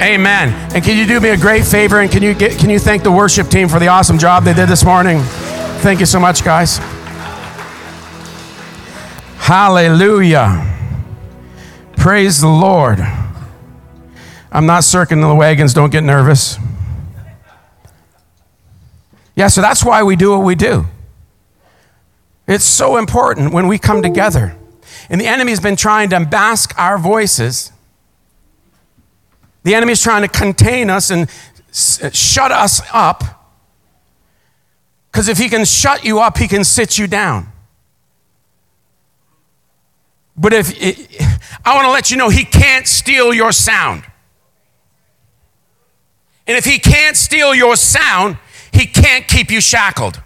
Amen. And can you do me a great favor and can you get can you thank the worship team for the awesome job they did this morning? Thank you so much, guys. Hallelujah. Praise the Lord. I'm not circling the wagons, don't get nervous. Yeah, so that's why we do what we do. It's so important when we come together. And the enemy's been trying to mask our voices. The enemy's trying to contain us and shut us up. Because if he can shut you up, he can sit you down. But if it, I want to let you know, he can't steal your sound. And if he can't steal your sound, he can't keep you shackled.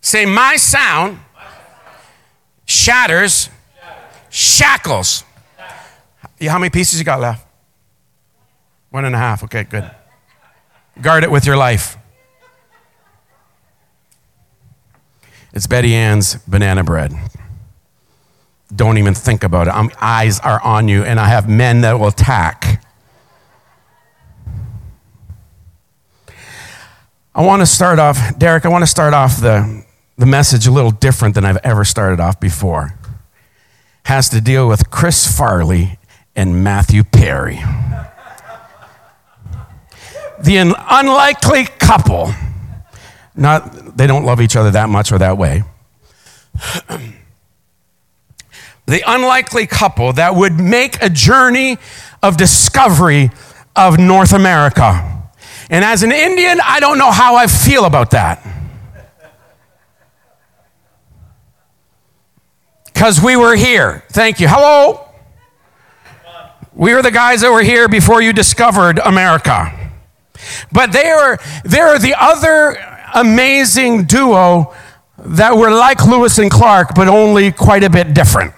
Say, my sound shatters shackles. How many pieces you got left? One and a half. Okay, good. Guard it with your life. It's Betty Ann's banana bread. Don't even think about it. I'm, eyes are on you, and I have men that will attack. I want to start off, Derek, I want to start off the, the message a little different than I've ever started off before. Has to deal with Chris Farley and Matthew Perry. The unlikely couple. Not they don't love each other that much or that way. the unlikely couple that would make a journey of discovery of North America. And as an Indian, I don't know how I feel about that. Because we were here. Thank you. Hello. We were the guys that were here before you discovered America. But they are, they are the other amazing duo that were like Lewis and Clark, but only quite a bit different.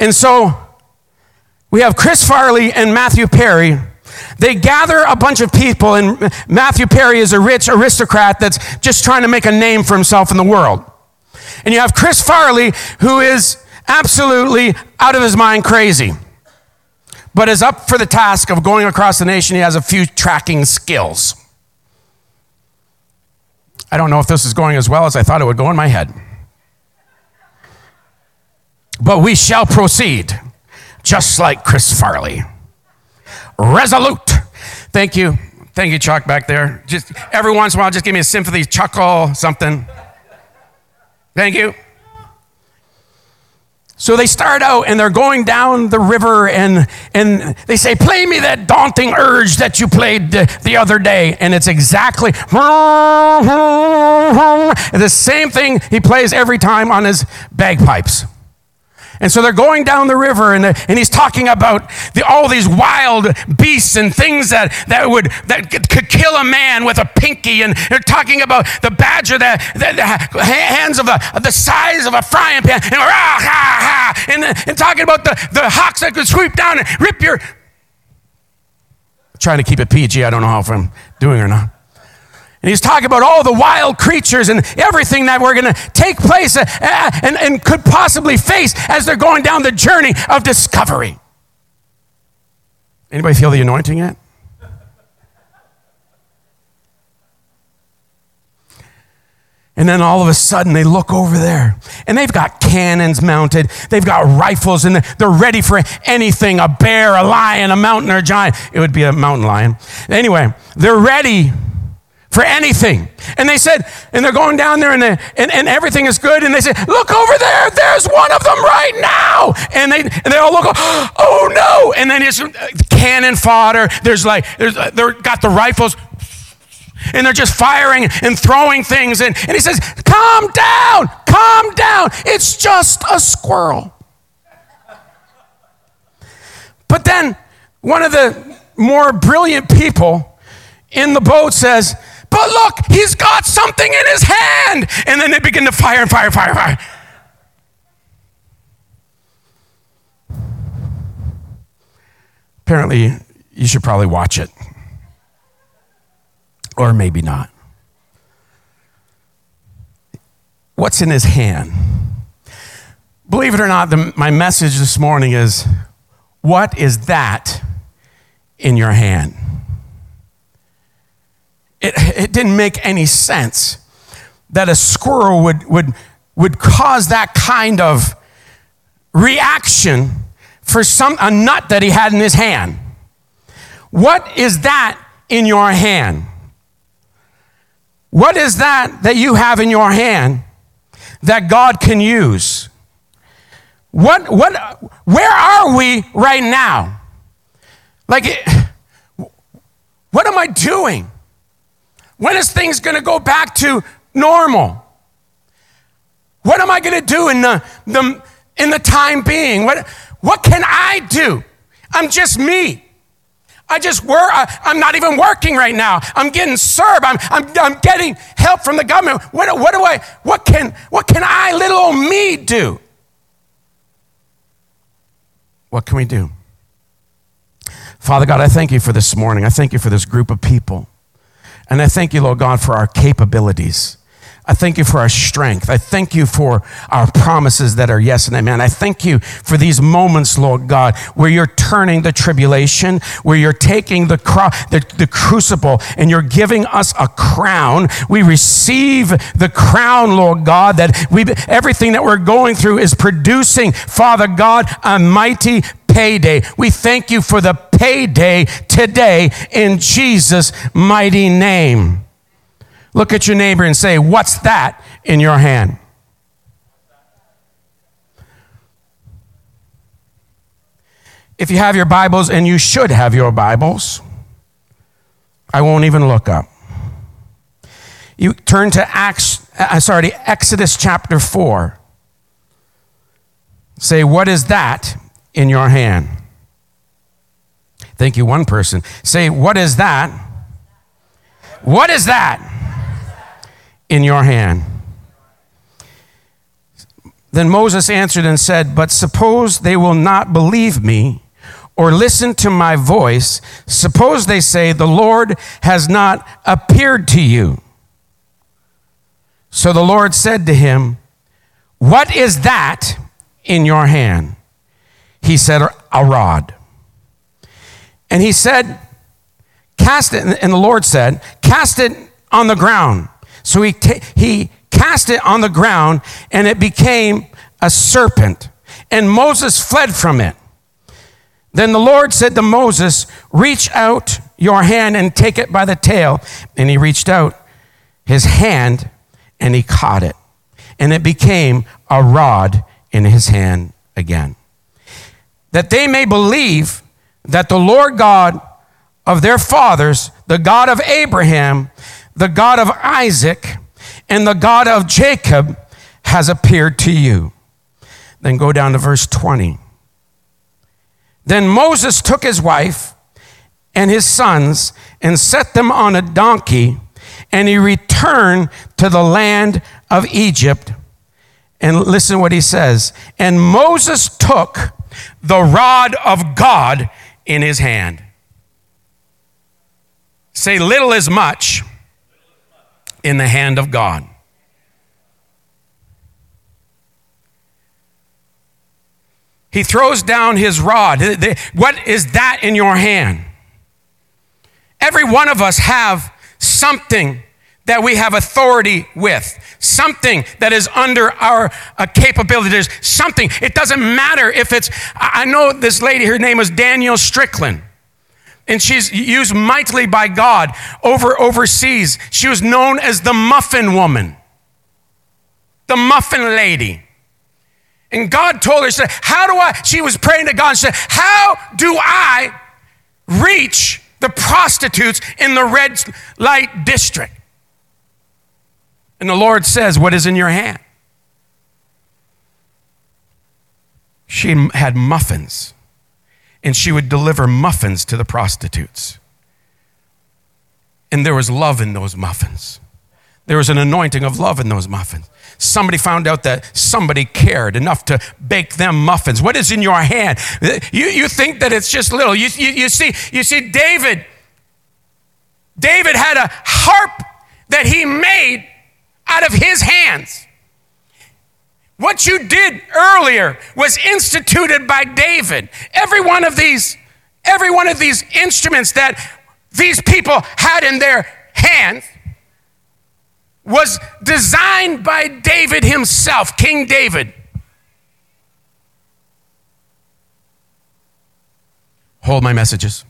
And so we have Chris Farley and Matthew Perry. They gather a bunch of people, and Matthew Perry is a rich aristocrat that's just trying to make a name for himself in the world. And you have Chris Farley, who is absolutely out of his mind crazy, but is up for the task of going across the nation. He has a few tracking skills. I don't know if this is going as well as I thought it would go in my head. But we shall proceed, just like Chris Farley. Resolute. Thank you. Thank you, Chuck, back there. Just every once in a while, just give me a sympathy chuckle, something. Thank you. So they start out and they're going down the river and, and they say, Play me that daunting urge that you played the, the other day. And it's exactly the same thing he plays every time on his bagpipes. And so they're going down the river, and, and he's talking about the, all these wild beasts and things that, that, would, that could kill a man with a pinky. And they're talking about the badger that, that the hands of the, of the size of a frying pan, and, rah, and, and talking about the, the hawks that could sweep down and rip your. trying to keep it PG. I don't know how if I'm doing or not. And he's talking about all the wild creatures and everything that we're going to take place uh, uh, and, and could possibly face as they're going down the journey of discovery. Anybody feel the anointing yet? And then all of a sudden they look over there and they've got cannons mounted. They've got rifles and they're ready for anything a bear, a lion, a mountain, or a giant. It would be a mountain lion. Anyway, they're ready for anything. And they said, and they're going down there and, they, and, and everything is good. And they said, look over there, there's one of them right now. And they, and they all look, oh no. And then it's uh, cannon fodder. There's like, there's, uh, they've got the rifles and they're just firing and throwing things. And, and he says, calm down, calm down. It's just a squirrel. But then one of the more brilliant people in the boat says, but look, he's got something in his hand. And then they begin to fire and fire, fire, fire. Apparently, you should probably watch it. Or maybe not. What's in his hand? Believe it or not, the, my message this morning is What is that in your hand? It, it didn't make any sense that a squirrel would, would, would cause that kind of reaction for some, a nut that he had in his hand. What is that in your hand? What is that that you have in your hand that God can use? What, what, where are we right now? Like, what am I doing? When is things going to go back to normal? What am I going to do in the, the, in the time being? What, what can I do? I'm just me. I just work. I'm not even working right now. I'm getting served. I'm, I'm, I'm getting help from the government. What, what do I, what can, what can I, little old me, do? What can we do? Father God, I thank you for this morning. I thank you for this group of people. And I thank you, Lord God, for our capabilities. I thank you for our strength. I thank you for our promises that are yes and amen. I thank you for these moments, Lord God, where you're turning the tribulation, where you're taking the, cro- the, the crucible and you're giving us a crown. We receive the crown, Lord God, that we everything that we're going through is producing, Father God, a mighty payday. We thank you for the payday today in Jesus' mighty name. Look at your neighbor and say, What's that in your hand? If you have your Bibles, and you should have your Bibles, I won't even look up. You turn to Acts, uh, sorry, Exodus chapter 4. Say, What is that in your hand? Thank you, one person. Say, What is that? What is that? in your hand. Then Moses answered and said, But suppose they will not believe me or listen to my voice. Suppose they say, The Lord has not appeared to you. So the Lord said to him, What is that in your hand? He said, A rod. And he said, Cast it, and the Lord said, Cast it on the ground. So he, he cast it on the ground and it became a serpent. And Moses fled from it. Then the Lord said to Moses, Reach out your hand and take it by the tail. And he reached out his hand and he caught it. And it became a rod in his hand again. That they may believe that the Lord God of their fathers, the God of Abraham, the God of Isaac and the God of Jacob has appeared to you. Then go down to verse 20. Then Moses took his wife and his sons and set them on a donkey, and he returned to the land of Egypt. And listen what he says. And Moses took the rod of God in his hand. Say, little is much in the hand of God. He throws down his rod. What is that in your hand? Every one of us have something that we have authority with, something that is under our uh, capability. There's something. It doesn't matter if it's, I know this lady, her name was Danielle Strickland and she's used mightily by God over overseas. She was known as the muffin woman, the muffin lady. And God told her, she said, How do I? She was praying to God said, How do I reach the prostitutes in the red light district? And the Lord says, What is in your hand? She had muffins and she would deliver muffins to the prostitutes. And there was love in those muffins. There was an anointing of love in those muffins. Somebody found out that somebody cared enough to bake them muffins. What is in your hand? Uh, you, you think that it's just little. You, you, you, see, you see, David, David had a harp that he made out of his hands. What you did earlier was instituted by David. Every one of these, every one of these instruments that these people had in their hands was designed by David himself, King David. Hold my messages.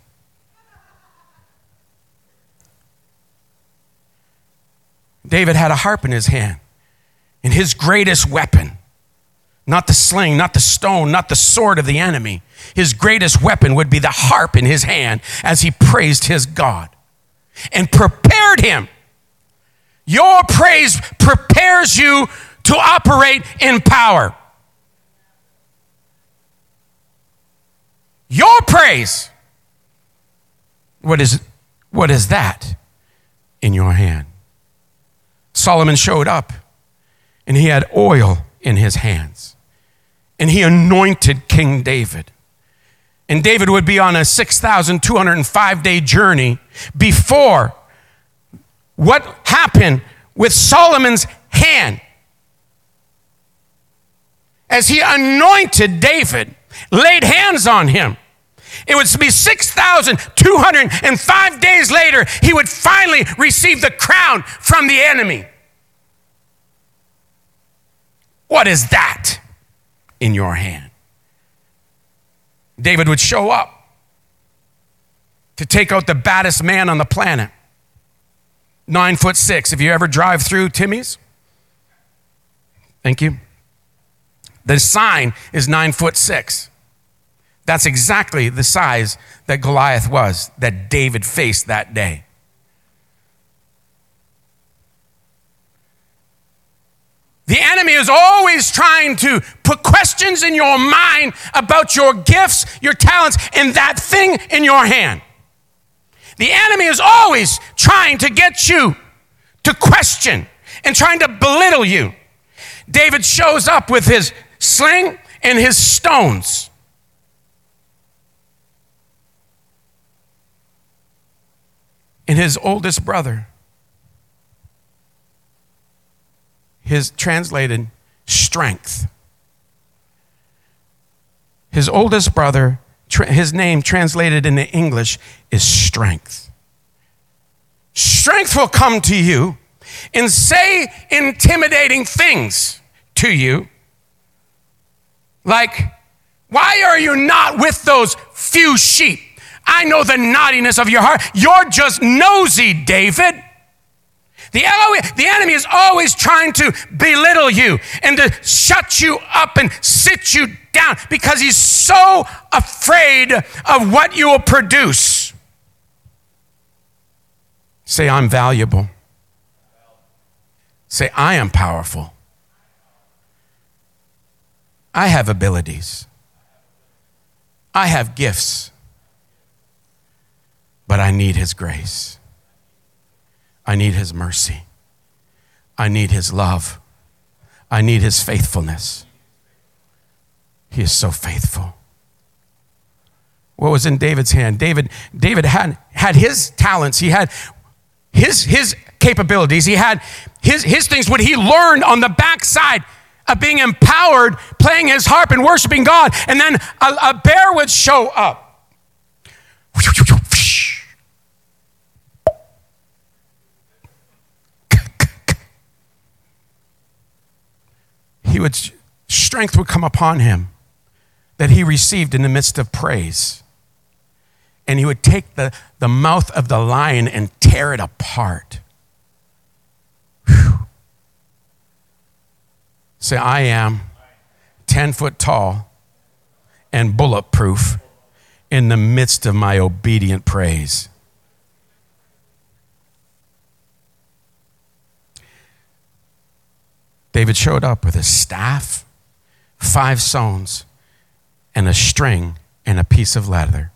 David had a harp in his hand, and his greatest weapon, not the sling, not the stone, not the sword of the enemy, his greatest weapon would be the harp in his hand as he praised his God and prepared him. Your praise prepares you to operate in power. Your praise. What is, what is that in your hand? Solomon showed up and he had oil in his hands and he anointed King David. And David would be on a 6,205 day journey before what happened with Solomon's hand as he anointed David, laid hands on him. It would be 6,205 days later, he would finally receive the crown from the enemy. What is that in your hand? David would show up to take out the baddest man on the planet. Nine foot six. If you ever drive through Timmy's, thank you. The sign is nine foot six. That's exactly the size that Goliath was, that David faced that day. The enemy is always trying to put questions in your mind about your gifts, your talents, and that thing in your hand. The enemy is always trying to get you to question and trying to belittle you. David shows up with his sling and his stones. And his oldest brother his translated strength. His oldest brother, his name translated into English is strength. Strength will come to you and say intimidating things to you. Like, why are you not with those few sheep? I know the naughtiness of your heart. You're just nosy, David. The, the enemy is always trying to belittle you and to shut you up and sit you down because he's so afraid of what you will produce. Say, I'm valuable. Say, I am powerful. I have abilities. I have gifts. But I need his grace. I need His mercy. I need His love. I need His faithfulness. He is so faithful. What was in David's hand? David, David had, had his talents, he had his, his capabilities, he had his, his things, what he learned on the backside of being empowered, playing his harp and worshiping God. And then a, a bear would show up. Would strength would come upon him that he received in the midst of praise. And he would take the, the mouth of the lion and tear it apart. Say, I am 10 foot tall and bulletproof in the midst of my obedient praise. David showed up with a staff, five stones, and a string and a piece of leather.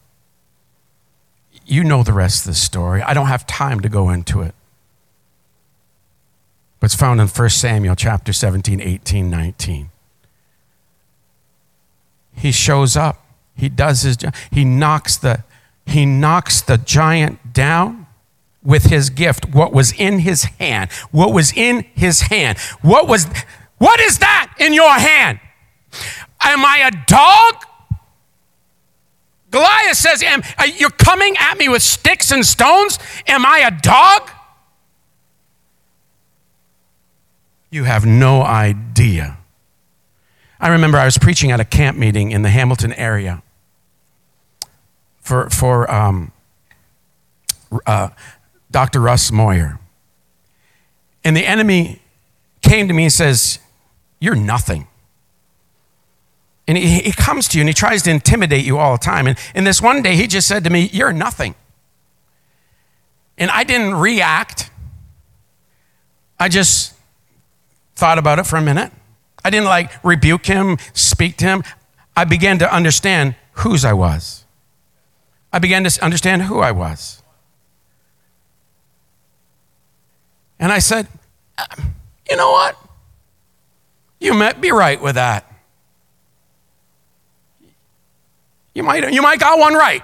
You know the rest of the story. I don't have time to go into it. But it's found in 1 Samuel chapter 17, 18, 19. He shows up. He does his job. He knocks the he knocks the giant down with his gift, what was in his hand, what was in his hand, what was, What is that in your hand? Am I a dog? Goliath says, Am, You're coming at me with sticks and stones? Am I a dog? You have no idea. I remember I was preaching at a camp meeting in the Hamilton area for, for um, uh, Dr. Russ Moyer. And the enemy came to me and says, You're nothing. And he, he comes to you and he tries to intimidate you all the time. And, and this one day, he just said to me, You're nothing. And I didn't react. I just thought about it for a minute. I didn't like rebuke him, speak to him. I began to understand whose I was. I began to understand who I was. And I said, uh, You know what? You might be right with that. You might, you might got one right.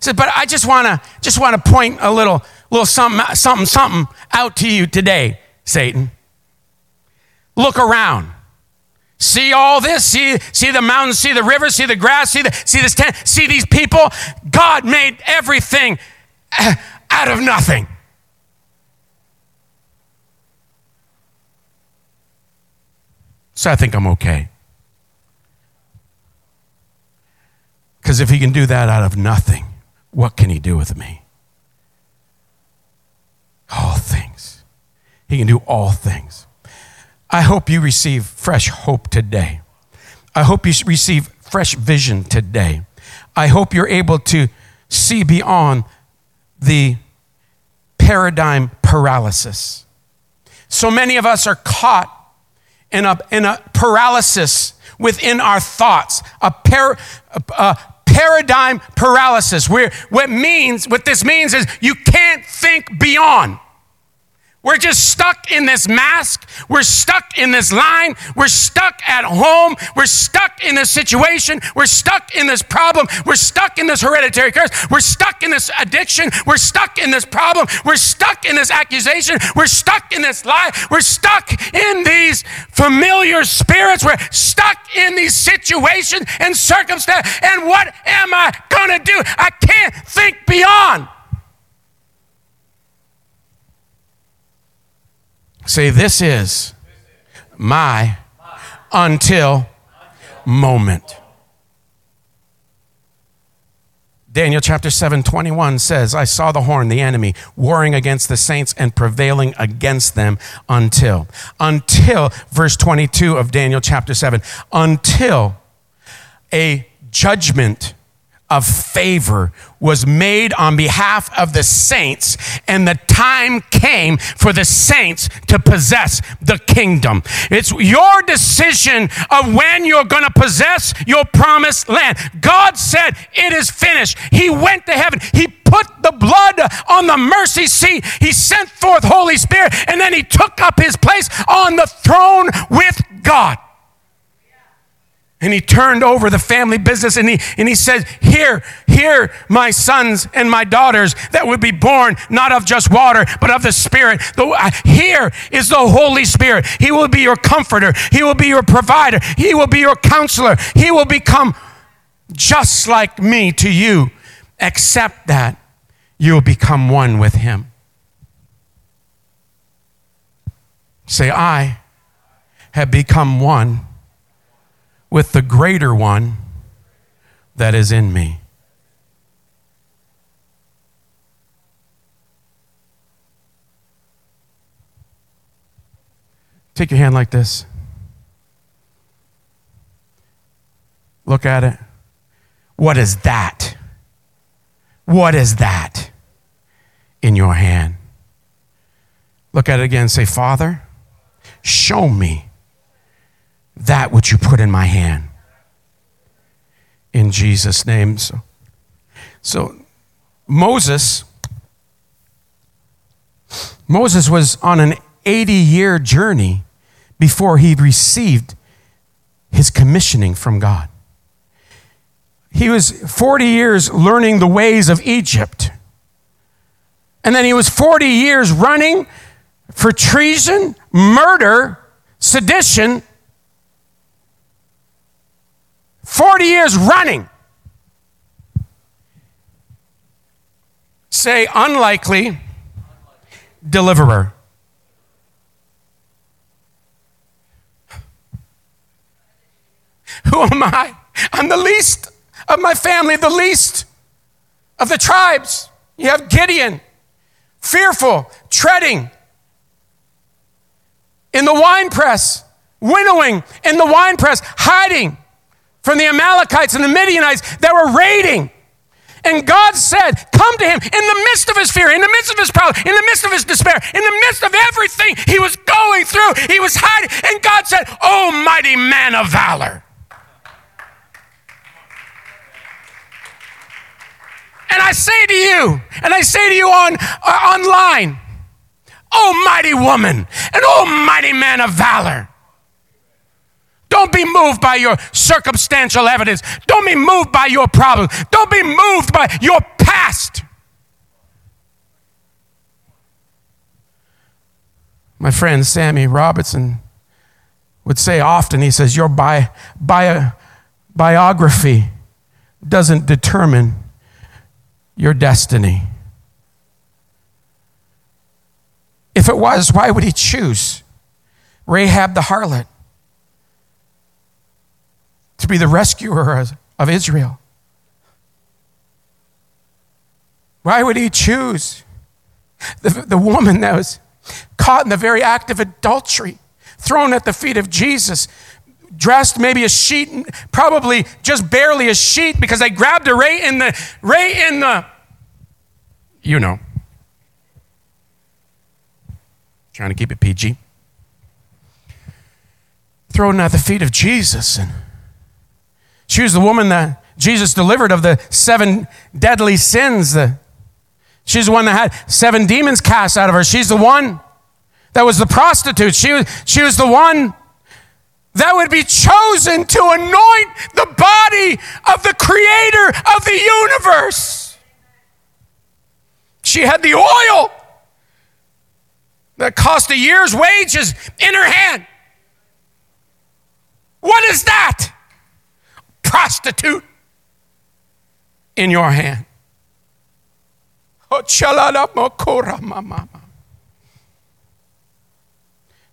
Said, but I just want to just want to point a little, little something, something, something out to you today, Satan. Look around. See all this? See, see the mountains, see the rivers, see the grass, see, the, see this tent, see these people? God made everything out of nothing. So I think I'm okay. Because if he can do that out of nothing, what can he do with me? All things. He can do all things. I hope you receive fresh hope today. I hope you receive fresh vision today. I hope you're able to see beyond the paradigm paralysis. So many of us are caught in a, in a paralysis within our thoughts, a, par, a, a paradigm paralysis, where what means, what this means is you can't think beyond. We're just stuck in this mask. We're stuck in this line. We're stuck at home. We're stuck in this situation. We're stuck in this problem. We're stuck in this hereditary curse. We're stuck in this addiction. We're stuck in this problem. We're stuck in this accusation. We're stuck in this lie. We're stuck in these familiar spirits. We're stuck in these situations and circumstances. And what am I going to do? I can't think beyond. Say, this is my until moment. Daniel chapter 7, 21 says, I saw the horn, the enemy, warring against the saints and prevailing against them until. Until, verse 22 of Daniel chapter 7, until a judgment of favor was made on behalf of the saints, and the time came for the saints to possess the kingdom. It's your decision of when you're going to possess your promised land. God said, It is finished. He went to heaven. He put the blood on the mercy seat. He sent forth Holy Spirit, and then He took up His place on the throne with God. And he turned over the family business and he, and he said, Here, here, my sons and my daughters that would be born not of just water, but of the Spirit. The, uh, here is the Holy Spirit. He will be your comforter. He will be your provider. He will be your counselor. He will become just like me to you, except that you'll become one with him. Say, I have become one with the greater one that is in me. Take your hand like this. Look at it. What is that? What is that in your hand? Look at it again. Say, Father, show me that which you put in my hand. In Jesus' name. So, so Moses, Moses was on an 80 year journey before he received his commissioning from God. He was 40 years learning the ways of Egypt. And then he was 40 years running for treason, murder, sedition 40 years running. Say unlikely deliverer. Who am I? I'm the least of my family, the least of the tribes. You have Gideon, fearful, treading in the winepress, winnowing in the winepress, hiding from the Amalekites and the Midianites that were raiding. And God said, Come to him in the midst of his fear, in the midst of his problem, in the midst of his despair, in the midst of everything he was going through. He was hiding. And God said, Oh, mighty man of valor. And I say to you, and I say to you on uh, online, oh mighty woman and oh mighty man of valor. Don't be moved by your circumstantial evidence. Don't be moved by your problem. Don't be moved by your past. My friend Sammy Robertson would say often, he says, Your bi- bi- biography doesn't determine your destiny. If it was, why would he choose Rahab the harlot to be the rescuer of Israel? Why would he choose the, the woman that was caught in the very act of adultery, thrown at the feet of Jesus, dressed maybe a sheet, probably just barely a sheet because they grabbed her right in the, right in the, you know. Trying to keep it PG. Thrown at the feet of Jesus. And she was the woman that Jesus delivered of the seven deadly sins. She's the one that had seven demons cast out of her. She's the one that was the prostitute. She was, she was the one that would be chosen to anoint the body of the creator of the universe. She had the oil that cost a year's wages in her hand. What is that? Prostitute in your hand.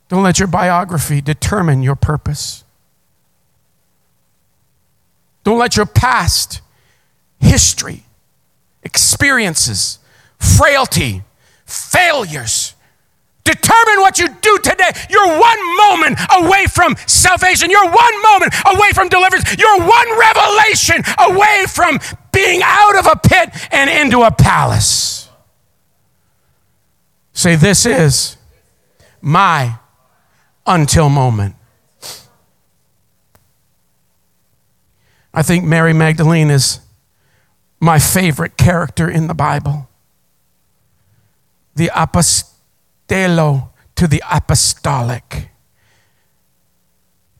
Don't let your biography determine your purpose. Don't let your past history, experiences, frailty, failures determine what you do today. You're one moment away from salvation. You're one moment away from deliverance. You're one revelation away from being out of a pit and into a palace. Say, This is my until moment. I think Mary Magdalene is my favorite character in the Bible. The apostello to the apostolic.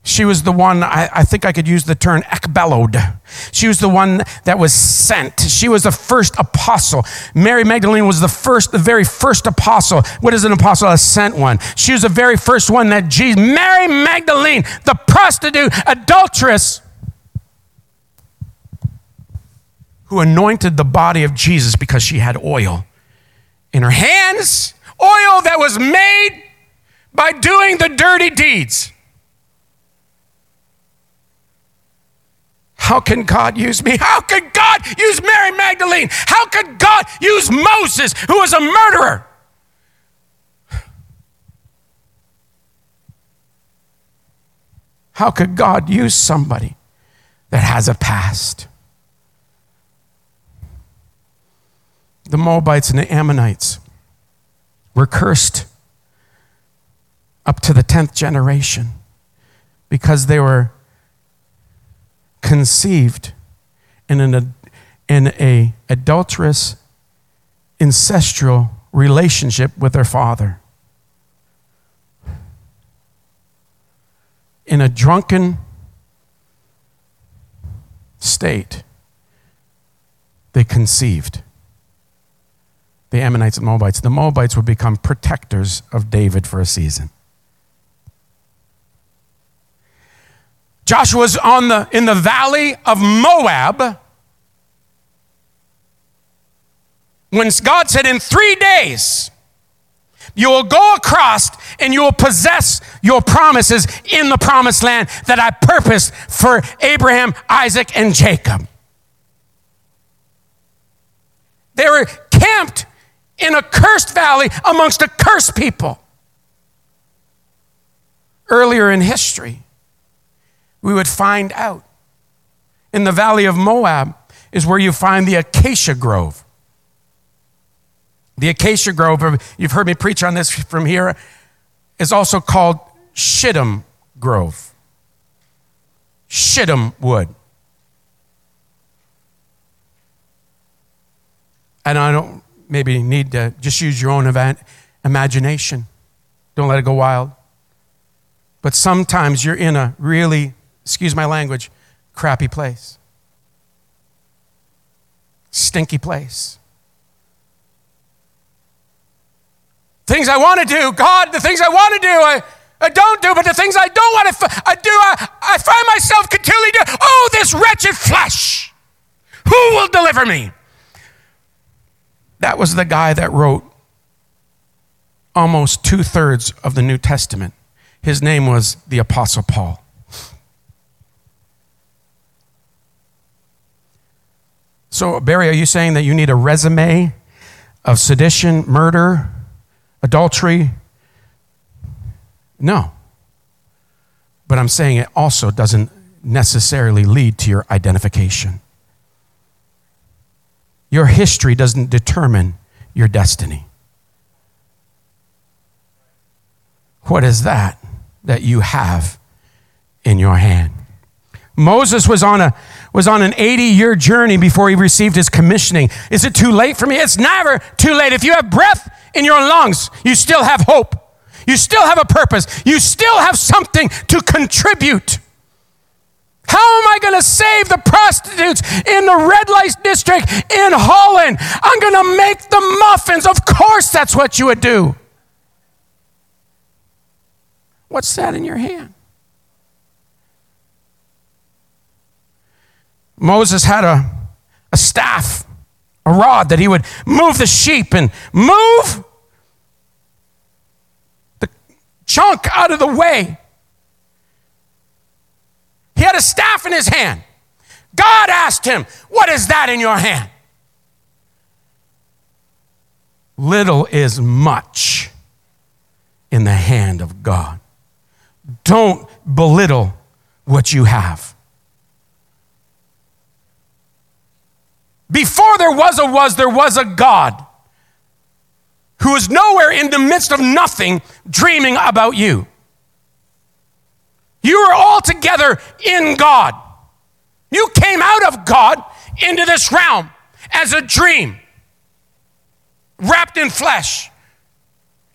She was the one, I, I, think I could use the term ekbellowed. She was the one that was sent. She was the first apostle. Mary Magdalene was the first, the very first apostle. What is an apostle? A sent one. She was the very first one that Jesus, Mary Magdalene, the prostitute, adulteress, who anointed the body of Jesus because she had oil in her hands, oil that was made by doing the dirty deeds. How can God use me? How could God use Mary Magdalene? How could God use Moses, who was a murderer? How could God use somebody that has a past? The Moabites and the Ammonites were cursed up to the 10th generation because they were conceived in an in a adulterous ancestral relationship with their father. In a drunken state they conceived the Ammonites and Moabites. The Moabites would become protectors of David for a season. Joshua's on the, in the valley of Moab. When God said, In three days, you will go across and you will possess your promises in the promised land that I purposed for Abraham, Isaac, and Jacob. They were camped in a cursed valley amongst a cursed people. Earlier in history, we would find out in the valley of Moab is where you find the acacia grove. The acacia grove, you've heard me preach on this from here, is also called Shittim Grove. Shittim wood. And I don't maybe need to just use your own event, imagination. Don't let it go wild. But sometimes you're in a really, excuse my language, crappy place, stinky place. Things I want to do, God, the things I want to do, I, I don't do, but the things I don't want to I do, I, I find myself continually doing, oh, this wretched flesh. Who will deliver me? That was the guy that wrote almost two thirds of the New Testament. His name was the Apostle Paul. So, Barry, are you saying that you need a resume of sedition, murder, adultery? No. But I'm saying it also doesn't necessarily lead to your identification. Your history doesn't determine your destiny. What is that that you have in your hand? Moses was on, a, was on an 80 year journey before he received his commissioning. Is it too late for me? It's never too late. If you have breath in your lungs, you still have hope. You still have a purpose. You still have something to contribute. How am I going to save the prostitutes in the red light district in Holland? I'm going to make the muffins. Of course, that's what you would do. What's that in your hand? Moses had a, a staff, a rod that he would move the sheep and move the chunk out of the way. He had a staff in his hand. God asked him, What is that in your hand? Little is much in the hand of God. Don't belittle what you have. Before there was a was, there was a God who is nowhere in the midst of nothing dreaming about you. You are all together in God. You came out of God into this realm as a dream, wrapped in flesh,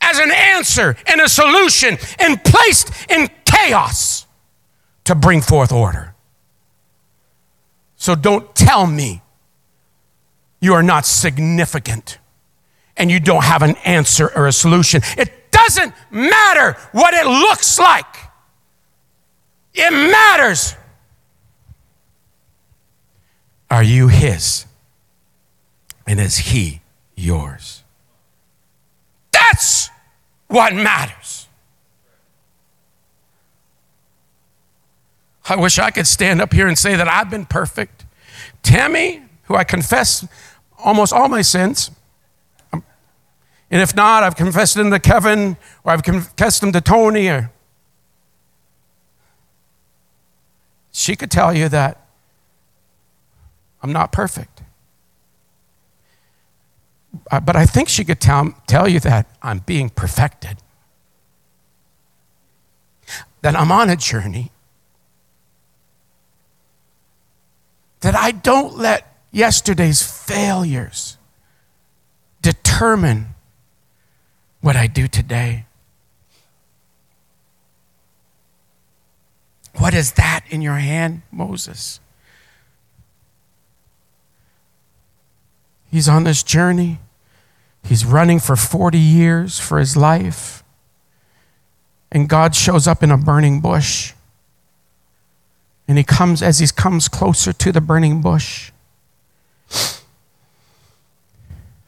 as an answer and a solution, and placed in chaos to bring forth order. So don't tell me you are not significant and you don't have an answer or a solution. It doesn't matter what it looks like, it matters. Are you His? And is He yours? That's what matters. I wish I could stand up here and say that I've been perfect. Tammy, who I confess almost all my sins. Um, and if not, I've confessed them to Kevin or I've confessed them to Tony. Or she could tell you that I'm not perfect. Uh, but I think she could tell, tell you that I'm being perfected. That I'm on a journey. That I don't let yesterday's failures determine what I do today. What is that in your hand, Moses? He's on this journey. He's running for 40 years for his life. And God shows up in a burning bush. And he comes, as he comes closer to the burning bush,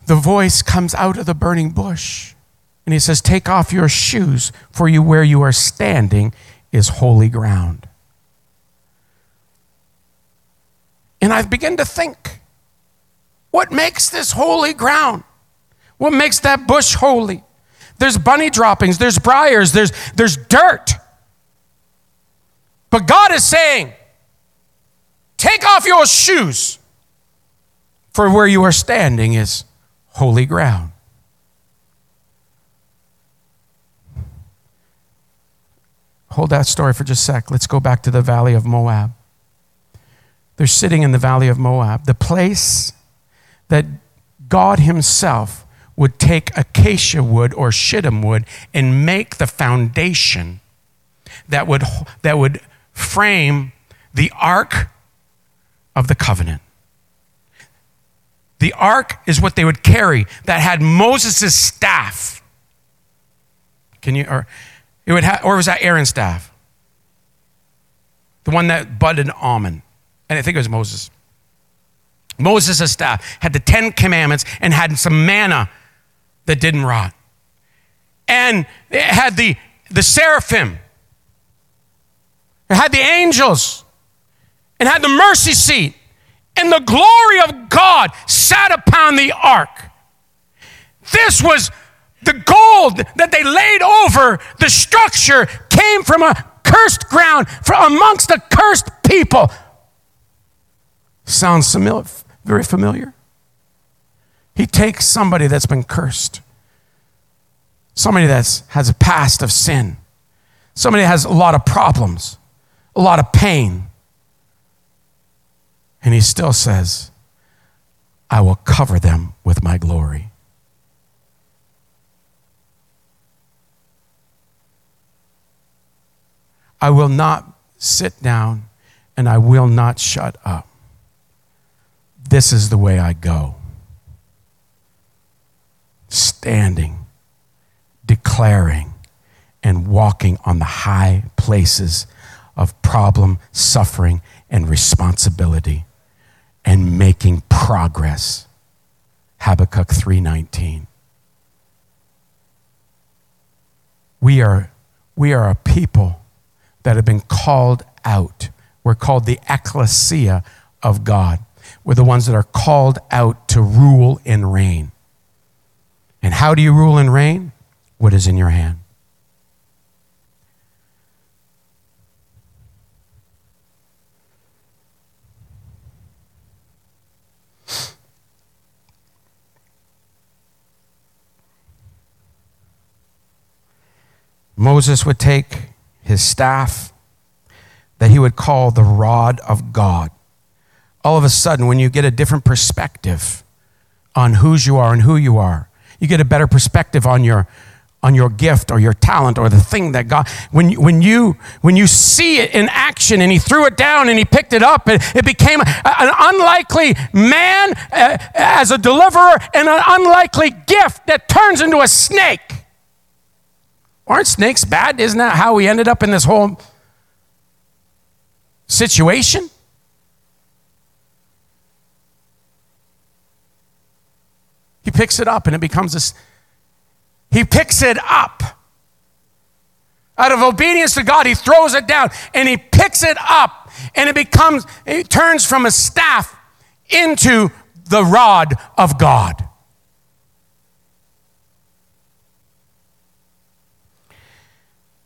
the voice comes out of the burning bush. And he says, Take off your shoes, for you where you are standing is holy ground. And I've begun to think, what makes this holy ground? What makes that bush holy? There's bunny droppings, there's briars, there's, there's dirt. But God is saying, take off your shoes, for where you are standing is holy ground. Hold that story for just a sec. Let's go back to the valley of Moab. They're sitting in the valley of Moab, the place that God Himself would take acacia wood or shittim wood and make the foundation that would, that would frame the ark of the covenant. The ark is what they would carry that had Moses' staff. Can you, or it would have, or was that Aaron's staff? The one that budded almond. And I think it was Moses. Moses' staff had the Ten Commandments and had some manna that didn't rot. And it had the, the seraphim. It had the angels. It had the mercy seat. And the glory of God sat upon the ark. This was the gold that they laid over the structure came from a cursed ground from amongst a cursed people. Sounds very familiar. He takes somebody that's been cursed, somebody that has a past of sin, somebody that has a lot of problems, a lot of pain, and he still says, I will cover them with my glory. I will not sit down and I will not shut up. This is the way I go standing, declaring, and walking on the high places of problem, suffering, and responsibility, and making progress. Habakkuk 3:19. We are, we are a people that have been called out. We're called the ecclesia of God. We're the ones that are called out to rule and reign. And how do you rule and reign? What is in your hand? Moses would take his staff that he would call the rod of God. All of a sudden, when you get a different perspective on whose you are and who you are, you get a better perspective on your on your gift or your talent or the thing that God, when, you, when, you, when you see it in action and he threw it down and he picked it up, it, it became an unlikely man uh, as a deliverer and an unlikely gift that turns into a snake. Aren't snakes bad? Isn't that how we ended up in this whole situation? He picks it up and it becomes this. He picks it up. Out of obedience to God, he throws it down and he picks it up and it becomes, it turns from a staff into the rod of God.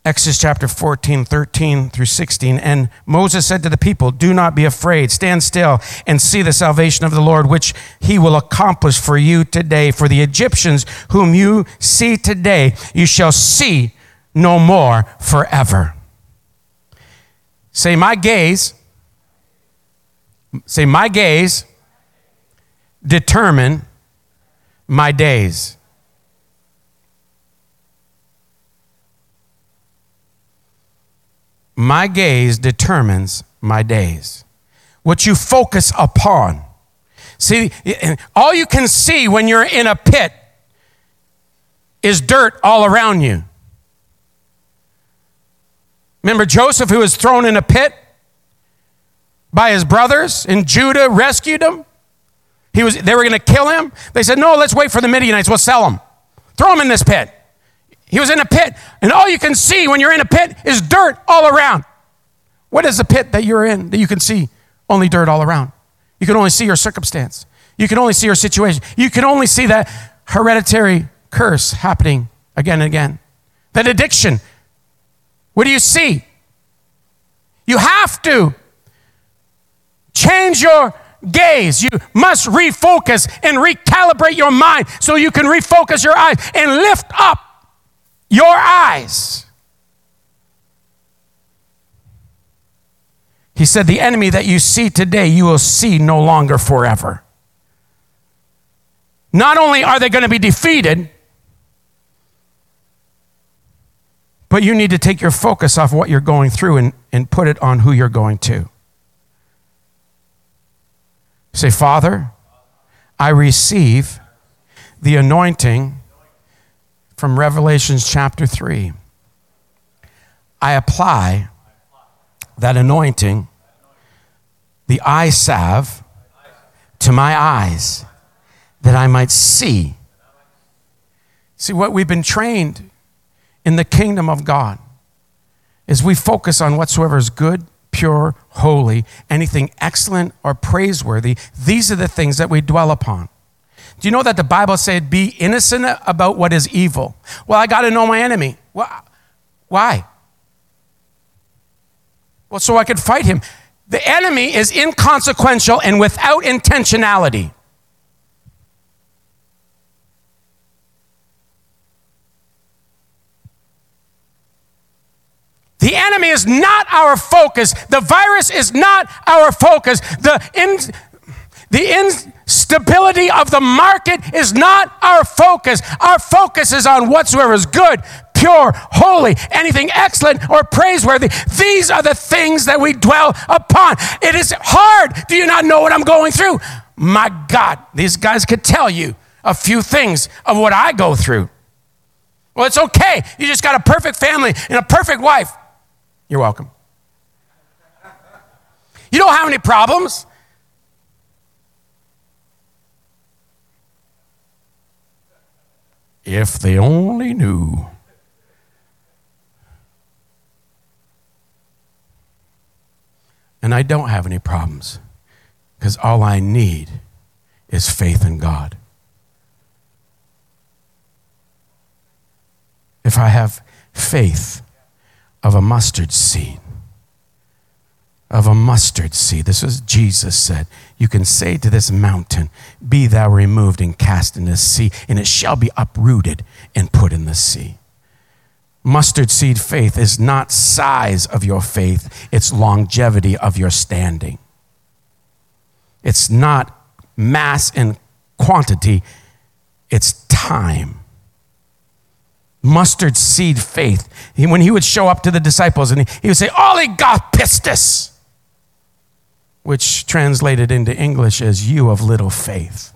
Exodus chapter 14, 13 through 16. And Moses said to the people, Do not be afraid. Stand still and see the salvation of the Lord, which he will accomplish for you today. For the Egyptians whom you see today, you shall see no more forever. Say, My gaze, say, My gaze determine my days. My gaze determines my days. What you focus upon. See, all you can see when you're in a pit is dirt all around you. Remember Joseph, who was thrown in a pit? by his brothers, and Judah rescued him. He was, they were going to kill him. They said, No, let's wait for the Midianites. We'll sell him. Throw him in this pit. He was in a pit, and all you can see when you're in a pit is dirt all around. What is the pit that you're in that you can see? Only dirt all around. You can only see your circumstance. You can only see your situation. You can only see that hereditary curse happening again and again. That addiction. What do you see? You have to change your gaze. You must refocus and recalibrate your mind so you can refocus your eyes and lift up your eyes. He said, The enemy that you see today, you will see no longer forever. Not only are they going to be defeated, but you need to take your focus off what you're going through and, and put it on who you're going to. Say, Father, I receive the anointing from Revelations chapter 3. I apply that anointing, the eye salve, to my eyes that I might see. See, what we've been trained in the kingdom of God is we focus on whatsoever is good, pure, holy, anything excellent or praiseworthy. These are the things that we dwell upon. Do you know that the Bible said, be innocent about what is evil? Well, I got to know my enemy. Well, why? Well, so I could fight him. The enemy is inconsequential and without intentionality. The enemy is not our focus. The virus is not our focus. The, in, the instability of the market is not our focus. Our focus is on whatsoever is good, pure, holy, anything excellent or praiseworthy. These are the things that we dwell upon. It is hard. Do you not know what I'm going through? My God, these guys could tell you a few things of what I go through. Well, it's okay. You just got a perfect family and a perfect wife. You're welcome. You don't have any problems. If they only knew. And I don't have any problems because all I need is faith in God. If I have faith of a mustard seed, of a mustard seed. This is Jesus said. You can say to this mountain, Be thou removed and cast in the sea, and it shall be uprooted and put in the sea. Mustard seed faith is not size of your faith, it's longevity of your standing. It's not mass and quantity, it's time. Mustard seed faith. When he would show up to the disciples and he, would say, Oligoth pistis, which translated into English as you of little faith.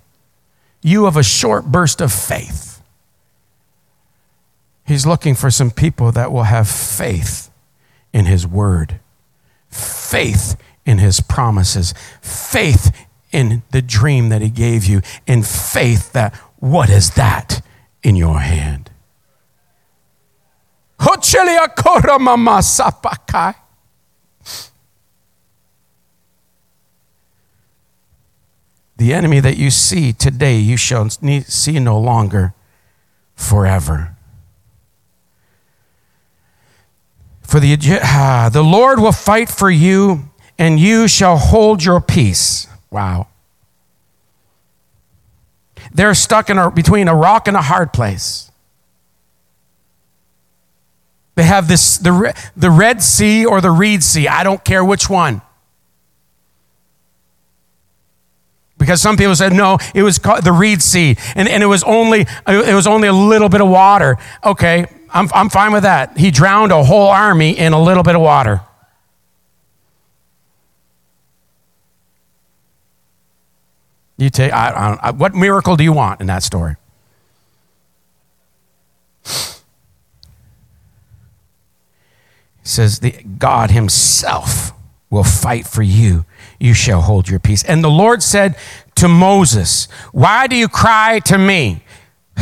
You of a short burst of faith. He's looking for some people that will have faith in His Word, faith in His promises, faith in the dream that He gave you, and faith that what is that in your hand? The enemy that you see today, you shall see no longer forever. For the, the Lord will fight for you, and you shall hold your peace. Wow. They're stuck in a, between a rock and a hard place. They have this the, the Red Sea or the Reed Sea. I don't care which one. Because some people said no it was the reed sea and, and it was only it was only a little bit of water okay I'm, I'm fine with that. He drowned a whole army in a little bit of water. You take, I, I, what miracle do you want in that story? He says the God Himself will fight for you. You shall hold your peace. And the Lord said to Moses, Why do you cry to me?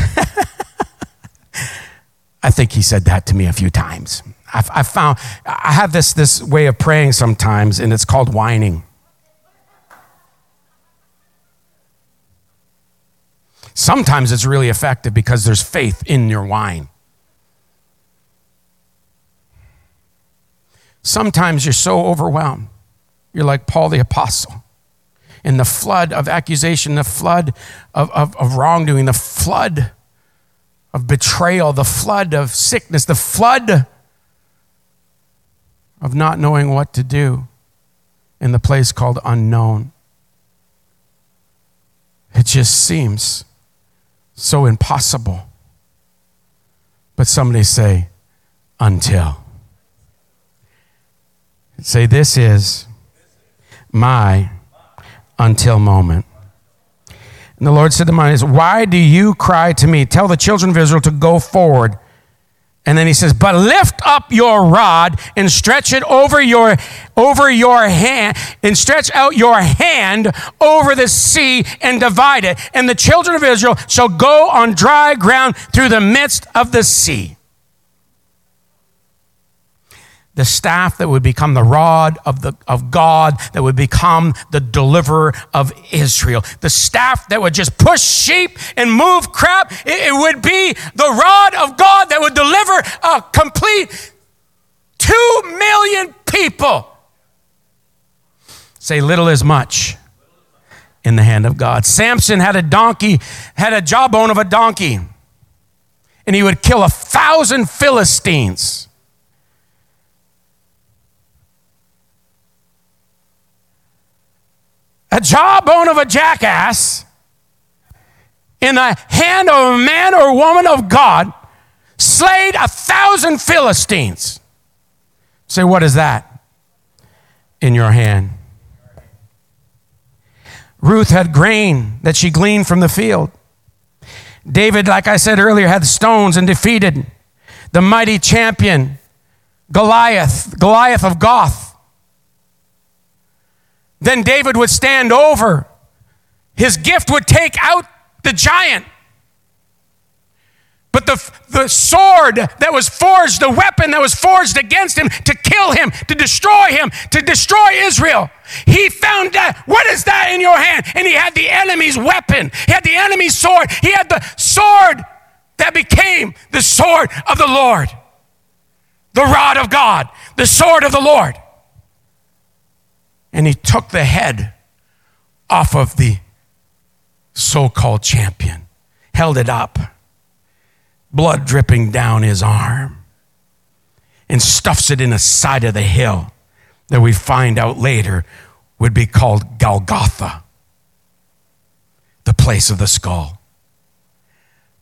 I think he said that to me a few times. I found, I have this, this way of praying sometimes, and it's called whining. Sometimes it's really effective because there's faith in your whine. Sometimes you're so overwhelmed. You're like Paul the Apostle. In the flood of accusation, the flood of, of, of wrongdoing, the flood of betrayal, the flood of sickness, the flood of not knowing what to do in the place called unknown. It just seems so impossible. But somebody say, until. Say, this is my until moment. And the Lord said to Moses, Why do you cry to me? Tell the children of Israel to go forward. And then he says, But lift up your rod and stretch it over your over your hand, and stretch out your hand over the sea and divide it. And the children of Israel shall go on dry ground through the midst of the sea the staff that would become the rod of, the, of God, that would become the deliverer of Israel. The staff that would just push sheep and move crap. It, it would be the rod of God that would deliver a complete two million people. Say, little is much in the hand of God. Samson had a donkey, had a jawbone of a donkey, and he would kill a thousand Philistines. A jawbone of a jackass in the hand of a man or woman of God slayed a thousand Philistines. Say, what is that in your hand? Ruth had grain that she gleaned from the field. David, like I said earlier, had stones and defeated the mighty champion Goliath, Goliath of Gath. Then David would stand over. His gift would take out the giant. But the, the sword that was forged, the weapon that was forged against him to kill him, to destroy him, to destroy Israel, he found that. What is that in your hand? And he had the enemy's weapon. He had the enemy's sword. He had the sword that became the sword of the Lord, the rod of God, the sword of the Lord and he took the head off of the so called champion, held it up, blood dripping down his arm, and stuffs it in the side of the hill that we find out later would be called Golgotha, the place of the skull,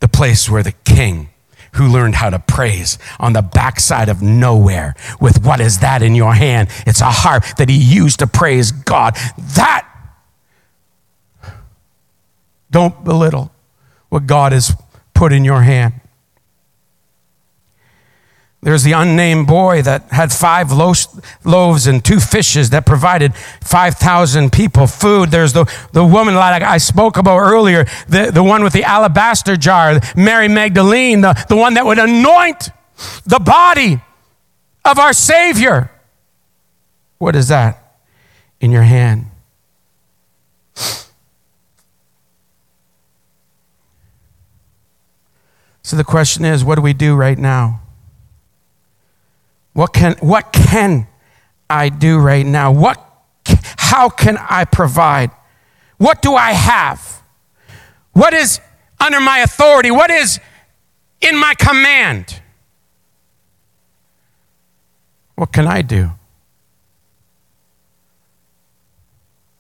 the place where the king who learned how to praise on the backside of nowhere with what is that in your hand? It's a harp that he used to praise God. That, don't belittle what God has put in your hand. There's the unnamed boy that had five loaves and two fishes that provided 5,000 people food. There's the, the woman like I spoke about earlier, the, the one with the alabaster jar, Mary Magdalene, the, the one that would anoint the body of our Savior. What is that in your hand? So the question is what do we do right now? What can, what can I do right now? What, how can I provide? What do I have? What is under my authority? What is in my command? What can I do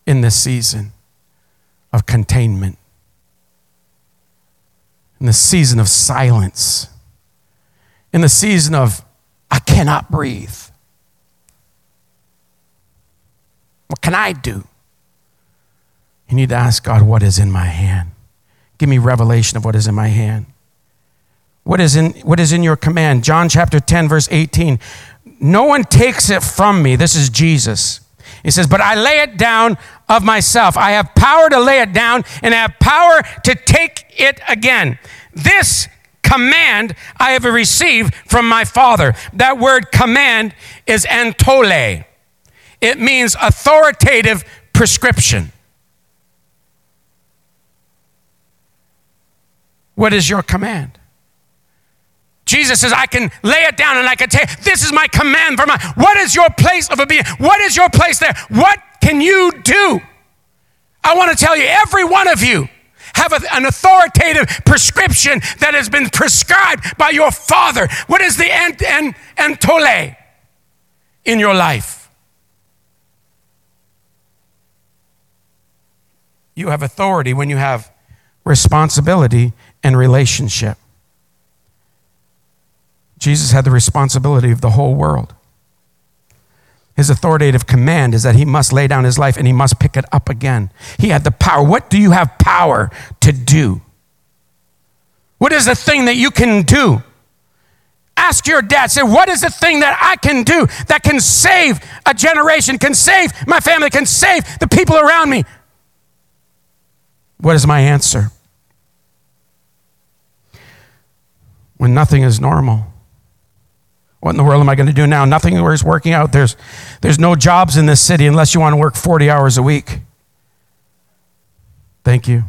in this season of containment? In the season of silence? In the season of I cannot breathe. What can I do? You need to ask God, what is in my hand? Give me revelation of what is in my hand. What is in, what is in your command? John chapter 10, verse 18. No one takes it from me. This is Jesus. He says, But I lay it down of myself. I have power to lay it down and I have power to take it again. This command I have received from my Father. That word command is entole, it means authoritative prescription. What is your command? Jesus says, I can lay it down and I can take, this is my command for my, what is your place of obedience? What is your place there? What can you do? I want to tell you, every one of you have a, an authoritative prescription that has been prescribed by your father. What is the ent, ent, entole in your life? You have authority when you have responsibility and relationship. Jesus had the responsibility of the whole world. His authoritative command is that he must lay down his life and he must pick it up again. He had the power. What do you have power to do? What is the thing that you can do? Ask your dad, say, what is the thing that I can do that can save a generation, can save my family, can save the people around me? What is my answer? When nothing is normal what in the world am I going to do now? Nothing is working out. There's, there's no jobs in this city unless you want to work 40 hours a week. Thank you.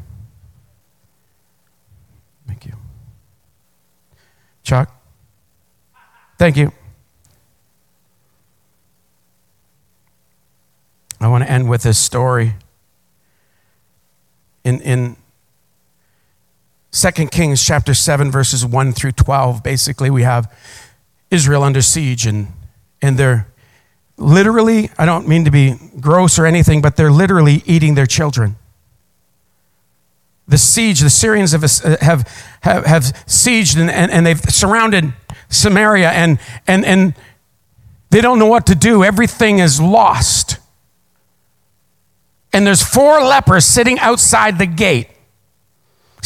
Thank you. Chuck? Thank you. I want to end with this story. In, in 2 Kings chapter 7, verses 1 through 12, basically, we have Israel under siege, and, and they're literally, I don't mean to be gross or anything, but they're literally eating their children. The siege, the Syrians have, have, have, have sieged and, and, and they've surrounded Samaria, and, and, and they don't know what to do. Everything is lost. And there's four lepers sitting outside the gate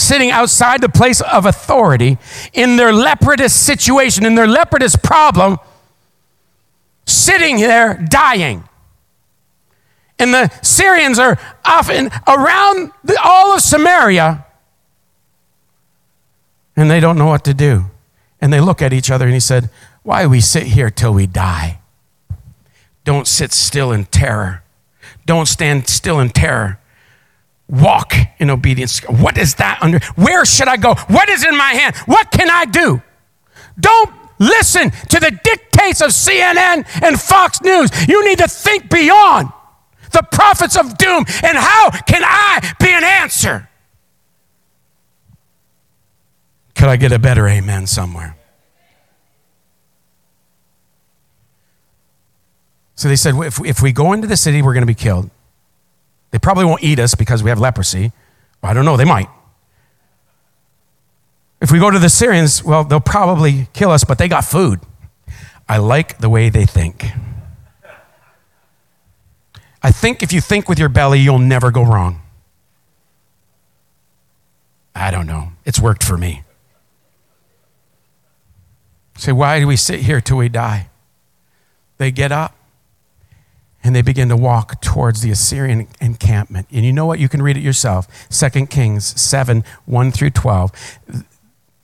sitting outside the place of authority in their leprous situation, in their leprous problem, sitting there dying. And the Syrians are often around the, all of Samaria and they don't know what to do. And they look at each other and he said, Why we sit here till we die? Don't sit still in terror. Don't stand still in terror walk in obedience. What is that under? Where should I go? What is in my hand? What can I do? Don't listen to the dictates of CNN and Fox News. You need to think beyond the prophets of doom and how can I be an answer? Could I get a better amen somewhere? So they said, if, we go into the city, we're going to be killed. They probably won't eat us because we have leprosy. I don't know, they might. If we go to the Syrians, well, they'll probably kill us, but they got food. I like the way they think. I think if you think with your belly, you'll never go wrong. I don't know. It's worked for me. Say, why do we sit here till we die? They get up and they begin to walk towards the Assyrian encampment. And you know what? You can read it yourself. 2 Kings 7 1 through 12.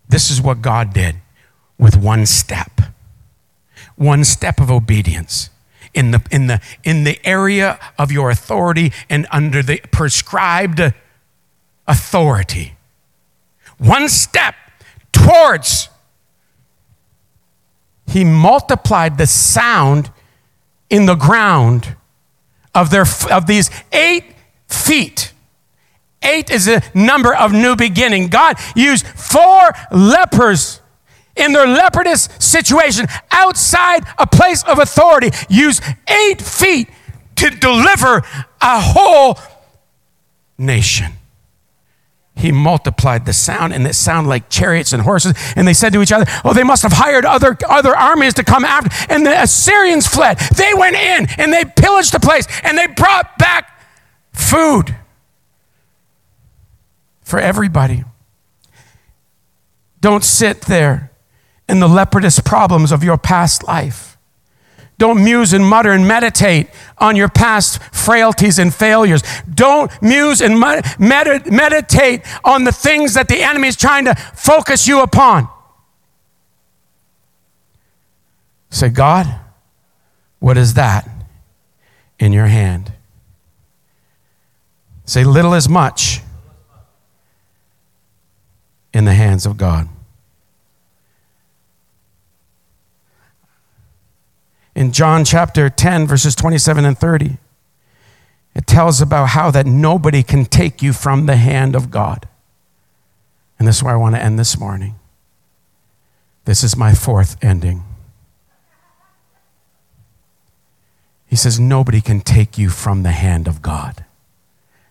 This is what God did with one step, one step of obedience. In the, in, the, in the area of your authority and under the prescribed authority. One step towards, he multiplied the sound in the ground of, their, of these eight feet. Eight is a number of new beginning. God used four lepers in their leprous situation outside a place of authority, used eight feet to deliver a whole nation he multiplied the sound, and it sounded like chariots and horses. And they said to each other, Oh, they must have hired other, other armies to come after. And the Assyrians fled. They went in and they pillaged the place and they brought back food for everybody. Don't sit there in the leprous problems of your past life. Don't muse and mutter and meditate on your past frailties and failures. Don't muse and med- meditate on the things that the enemy is trying to focus you upon. Say, God, what is that in your hand? Say, little as much in the hands of God. In John chapter 10, verses 27 and 30, it tells about how that nobody can take you from the hand of God. And this is where I want to end this morning. This is my fourth ending. He says, Nobody can take you from the hand of God.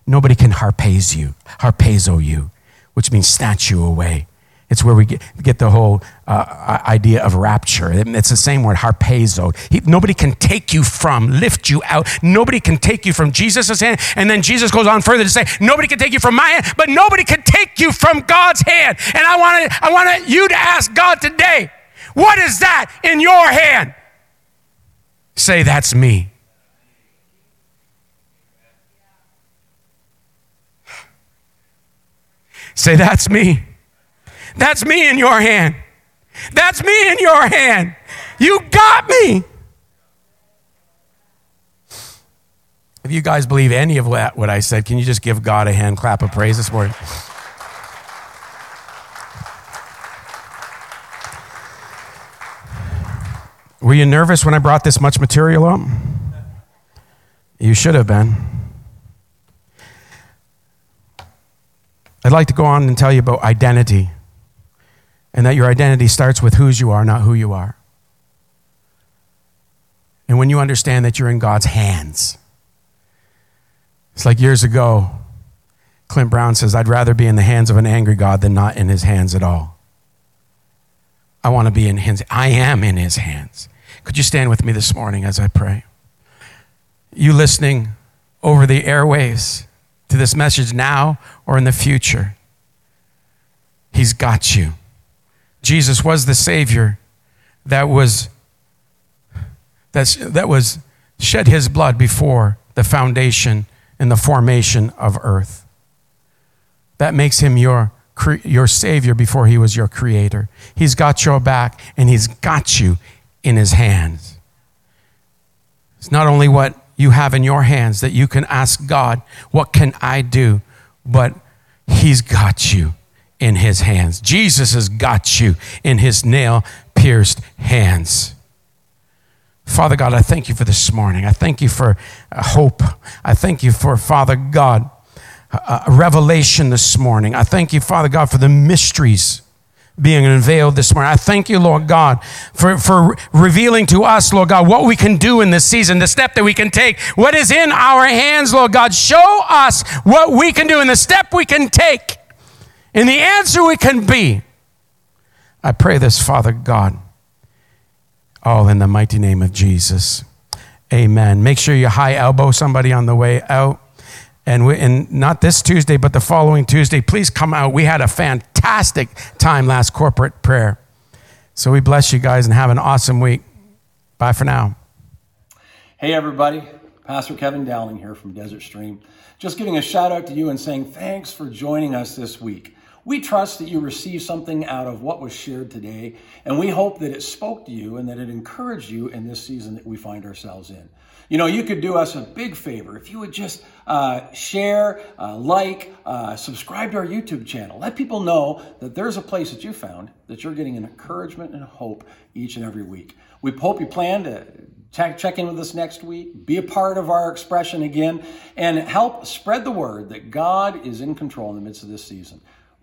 Nobody can harpaze you, harpazo you, which means snatch you away. It's where we get, get the whole uh, idea of rapture. It's the same word, harpazo. He, nobody can take you from, lift you out. Nobody can take you from Jesus' hand. And then Jesus goes on further to say, nobody can take you from my hand, but nobody can take you from God's hand. And I want I want you to ask God today, what is that in your hand? Say, that's me. Say, that's me. That's me in your hand. That's me in your hand. You got me. If you guys believe any of what I said, can you just give God a hand clap of praise this morning? Were you nervous when I brought this much material up? You should have been. I'd like to go on and tell you about identity and that your identity starts with whose you are, not who you are. And when you understand that you're in God's hands, it's like years ago, Clint Brown says, I'd rather be in the hands of an angry God than not in his hands at all. I want to be in his, I am in his hands. Could you stand with me this morning as I pray? You listening over the airwaves to this message now or in the future, He's got you. Jesus was the Savior that was, that's, that was shed His blood before the foundation and the formation of earth. That makes Him your your Savior before He was your Creator. He's got your back and He's got you in his hands. It's not only what you have in your hands that you can ask God, What can I do? But he's got you in his hands. Jesus has got you in his nail pierced hands. Father God, I thank you for this morning. I thank you for uh, hope. I thank you for, Father God, a revelation this morning. I thank you, Father God, for the mysteries being unveiled this morning. I thank you, Lord God, for, for revealing to us, Lord God, what we can do in this season, the step that we can take, what is in our hands, Lord God. Show us what we can do and the step we can take and the answer we can be. I pray this, Father God, all in the mighty name of Jesus. Amen. Make sure you high elbow somebody on the way out. And, we, and not this Tuesday, but the following Tuesday, please come out. We had a fantastic time last corporate prayer. So we bless you guys and have an awesome week. Bye for now. Hey, everybody. Pastor Kevin Dowling here from Desert Stream. Just giving a shout out to you and saying thanks for joining us this week. We trust that you received something out of what was shared today, and we hope that it spoke to you and that it encouraged you in this season that we find ourselves in. You know, you could do us a big favor if you would just uh, share, uh, like, uh, subscribe to our YouTube channel. Let people know that there's a place that you found that you're getting an encouragement and hope each and every week. We hope you plan to check, check in with us next week, be a part of our expression again, and help spread the word that God is in control in the midst of this season.